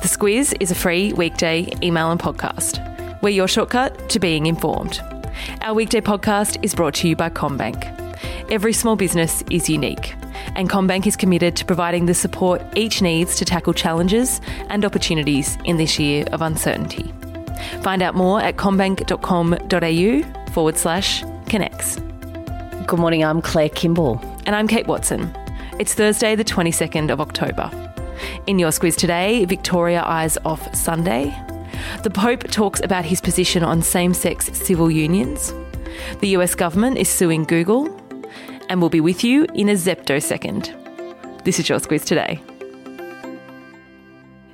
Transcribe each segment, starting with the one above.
The Squiz is a free weekday email and podcast. We're your shortcut to being informed. Our weekday podcast is brought to you by CommBank. Every small business is unique, and CommBank is committed to providing the support each needs to tackle challenges and opportunities in this year of uncertainty. Find out more at commbank.com.au forward slash connects. Good morning, I'm Claire Kimball. And I'm Kate Watson. It's Thursday, the 22nd of October. In your squiz today, Victoria eyes off Sunday. The Pope talks about his position on same sex civil unions. The US government is suing Google. And we'll be with you in a zeptosecond. This is your squiz today.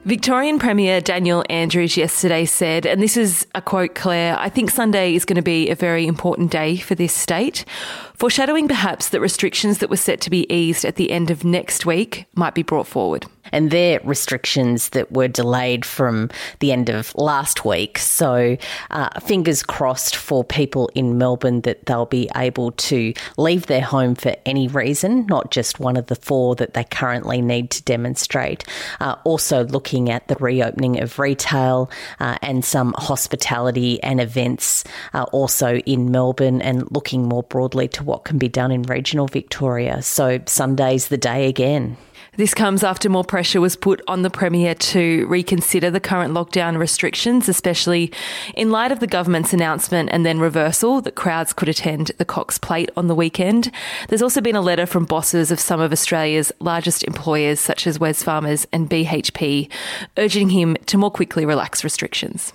Victorian Premier Daniel Andrews yesterday said, and this is a quote, Claire, I think Sunday is going to be a very important day for this state, foreshadowing perhaps that restrictions that were set to be eased at the end of next week might be brought forward and they're restrictions that were delayed from the end of last week. So, uh, fingers crossed for people in Melbourne that they'll be able to leave their home for any reason, not just one of the four that they currently need to demonstrate. Uh, also, looking at the reopening of retail uh, and some hospitality and events uh, also in Melbourne, and looking more broadly to what can be done in regional Victoria. So, Sunday's the day again. This comes after more pressure was put on the Premier to reconsider the current lockdown restrictions, especially in light of the government's announcement and then reversal that crowds could attend the Cox Plate on the weekend. There's also been a letter from bosses of some of Australia's largest employers, such as Wesfarmers and BHP, urging him to more quickly relax restrictions.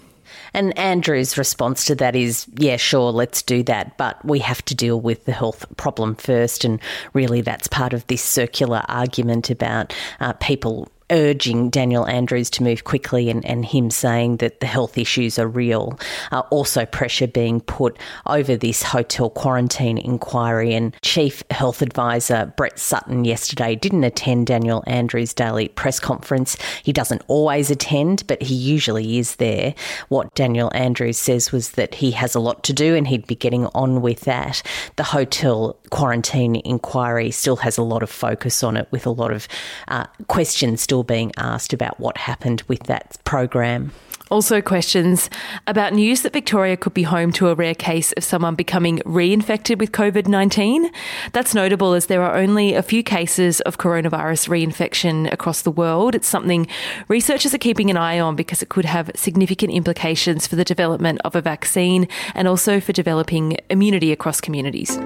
And Andrews' response to that is, yeah, sure, let's do that, but we have to deal with the health problem first. And really, that's part of this circular argument about uh, people urging Daniel Andrews to move quickly and, and him saying that the health issues are real. Uh, also, pressure being put over this hotel quarantine inquiry. And Chief Health Advisor Brett Sutton yesterday didn't attend Daniel Andrews' daily press conference. He doesn't always attend, but he usually is there. What Daniel Andrews says was that he has a lot to do and he'd be getting on with that. The hotel quarantine inquiry still has a lot of focus on it with a lot of uh, questions still still being asked about what happened with that program. Also, questions about news that Victoria could be home to a rare case of someone becoming reinfected with COVID 19. That's notable as there are only a few cases of coronavirus reinfection across the world. It's something researchers are keeping an eye on because it could have significant implications for the development of a vaccine and also for developing immunity across communities.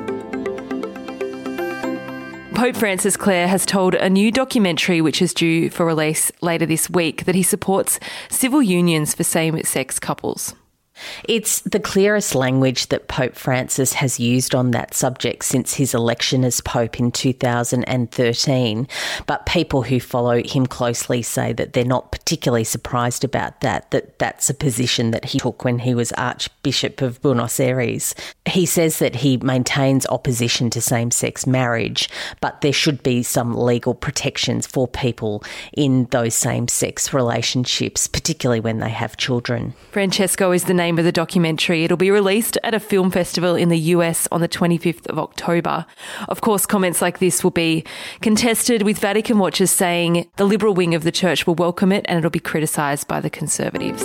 Pope Francis Claire has told a new documentary, which is due for release later this week, that he supports civil unions for same sex couples. It's the clearest language that Pope Francis has used on that subject since his election as Pope in 2013. But people who follow him closely say that they're not particularly surprised about that, that that's a position that he took when he was Archbishop of Buenos Aires. He says that he maintains opposition to same sex marriage, but there should be some legal protections for people in those same sex relationships, particularly when they have children. Francesco is the name of the documentary. It'll be released at a film festival in the US on the 25th of October. Of course, comments like this will be contested with Vatican watchers saying the liberal wing of the church will welcome it and it'll be criticised by the conservatives.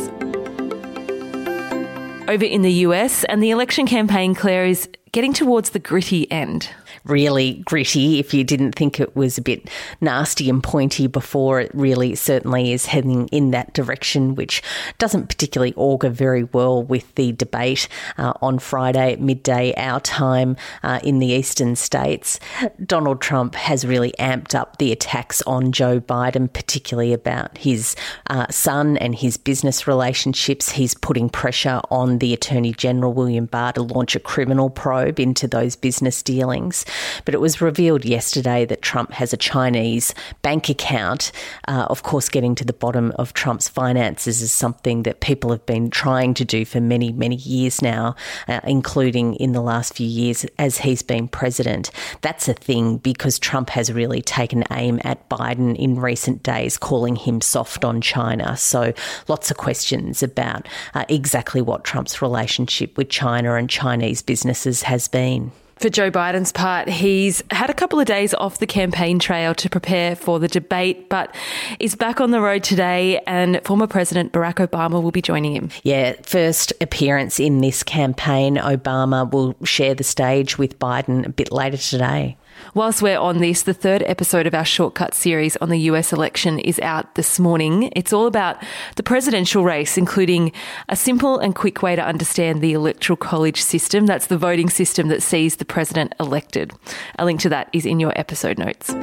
Over in the US, and the election campaign, Claire, is getting towards the gritty end really gritty. If you didn't think it was a bit nasty and pointy before, it really certainly is heading in that direction, which doesn't particularly augur very well with the debate uh, on Friday at midday, our time uh, in the eastern states. Donald Trump has really amped up the attacks on Joe Biden, particularly about his uh, son and his business relationships. He's putting pressure on the Attorney General, William Barr, to launch a criminal probe into those business dealings. But it was revealed yesterday that Trump has a Chinese bank account. Uh, of course, getting to the bottom of Trump's finances is something that people have been trying to do for many, many years now, uh, including in the last few years as he's been president. That's a thing because Trump has really taken aim at Biden in recent days, calling him soft on China. So lots of questions about uh, exactly what Trump's relationship with China and Chinese businesses has been. For Joe Biden's part, he's had a couple of days off the campaign trail to prepare for the debate, but is back on the road today, and former President Barack Obama will be joining him. Yeah, first appearance in this campaign. Obama will share the stage with Biden a bit later today. Whilst we're on this, the third episode of our shortcut series on the US election is out this morning. It's all about the presidential race, including a simple and quick way to understand the electoral college system. That's the voting system that sees the president elected. A link to that is in your episode notes.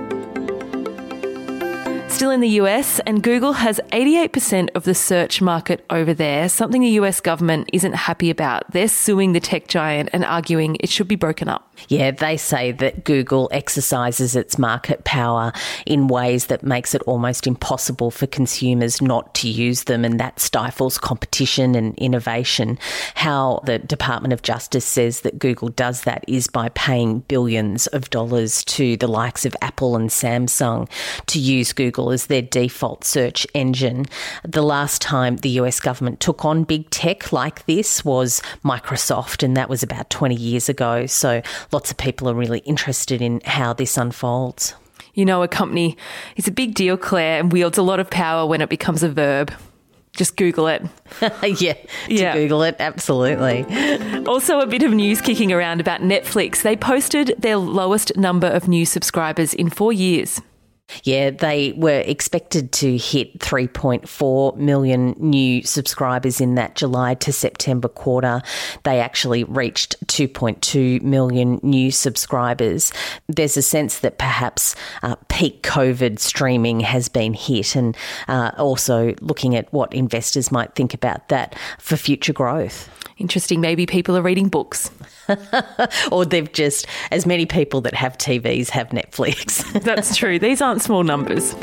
Still in the US, and Google has 88% of the search market over there, something the US government isn't happy about. They're suing the tech giant and arguing it should be broken up. Yeah, they say that Google exercises its market power in ways that makes it almost impossible for consumers not to use them, and that stifles competition and innovation. How the Department of Justice says that Google does that is by paying billions of dollars to the likes of Apple and Samsung to use Google as their default search engine. The last time the US government took on big tech like this was Microsoft, and that was about 20 years ago. So lots of people are really interested in how this unfolds. You know, a company is a big deal, Claire, and wields a lot of power when it becomes a verb. Just Google it. yeah, yeah. Google it, absolutely. Also, a bit of news kicking around about Netflix. They posted their lowest number of new subscribers in four years. Yeah, they were expected to hit 3.4 million new subscribers in that July to September quarter. They actually reached 2.2 million new subscribers. There's a sense that perhaps uh, peak COVID streaming has been hit, and uh, also looking at what investors might think about that for future growth. Interesting. Maybe people are reading books. or they've just, as many people that have TVs have Netflix. That's true. These aren't small numbers.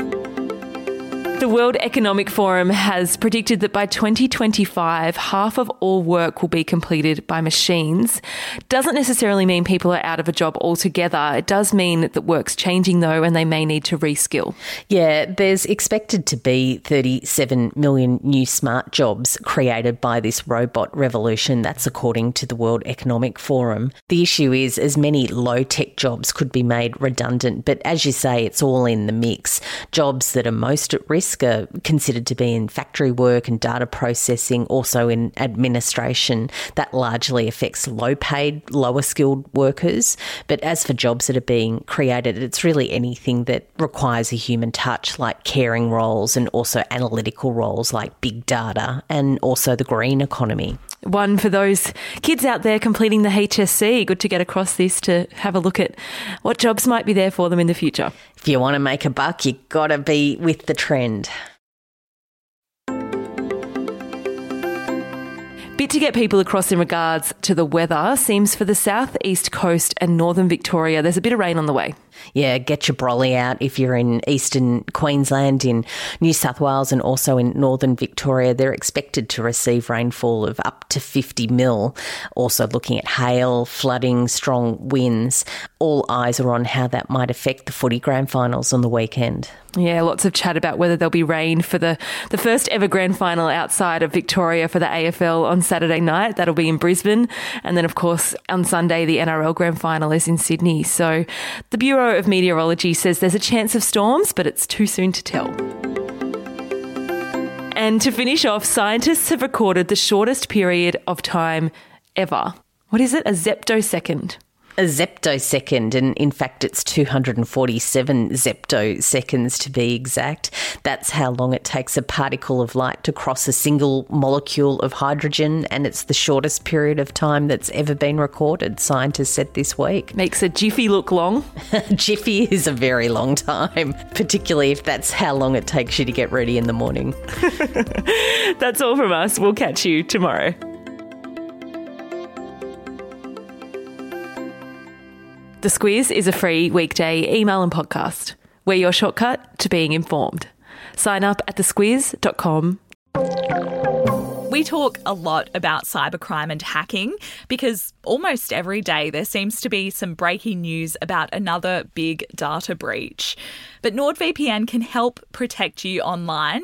The World Economic Forum has predicted that by 2025, half of all work will be completed by machines. Doesn't necessarily mean people are out of a job altogether. It does mean that work's changing though, and they may need to reskill. Yeah, there's expected to be 37 million new smart jobs created by this robot revolution. That's according to the World Economic Forum. The issue is as many low tech jobs could be made redundant, but as you say, it's all in the mix. Jobs that are most at risk risk are considered to be in factory work and data processing, also in administration. That largely affects low paid, lower skilled workers. But as for jobs that are being created, it's really anything that requires a human touch, like caring roles and also analytical roles like big data and also the green economy. One for those kids out there completing the HSC. Good to get across this to have a look at what jobs might be there for them in the future. If you want to make a buck, you've got to be with the trend. Bit to get people across in regards to the weather seems for the south east coast and northern Victoria. There's a bit of rain on the way. Yeah, get your brolly out if you're in eastern Queensland, in New South Wales, and also in northern Victoria. They're expected to receive rainfall of up to 50 mil. Also, looking at hail, flooding, strong winds. All eyes are on how that might affect the footy grand finals on the weekend. Yeah, lots of chat about whether there'll be rain for the, the first ever grand final outside of Victoria for the AFL on Saturday night. That'll be in Brisbane. And then, of course, on Sunday, the NRL grand final is in Sydney. So the Bureau of Meteorology says there's a chance of storms, but it's too soon to tell. And to finish off, scientists have recorded the shortest period of time ever. What is it? A zeptosecond a zeptosecond, and in fact, it's 247 zeptoseconds to be exact. That's how long it takes a particle of light to cross a single molecule of hydrogen, and it's the shortest period of time that's ever been recorded, scientists said this week. Makes a jiffy look long. jiffy is a very long time, particularly if that's how long it takes you to get ready in the morning. that's all from us. We'll catch you tomorrow. The Squiz is a free weekday email and podcast. We're your shortcut to being informed. Sign up at thesquiz.com. We talk a lot about cybercrime and hacking because almost every day there seems to be some breaking news about another big data breach. But NordVPN can help protect you online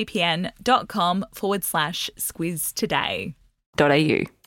nordvpn.com forward slash squiz today. .au.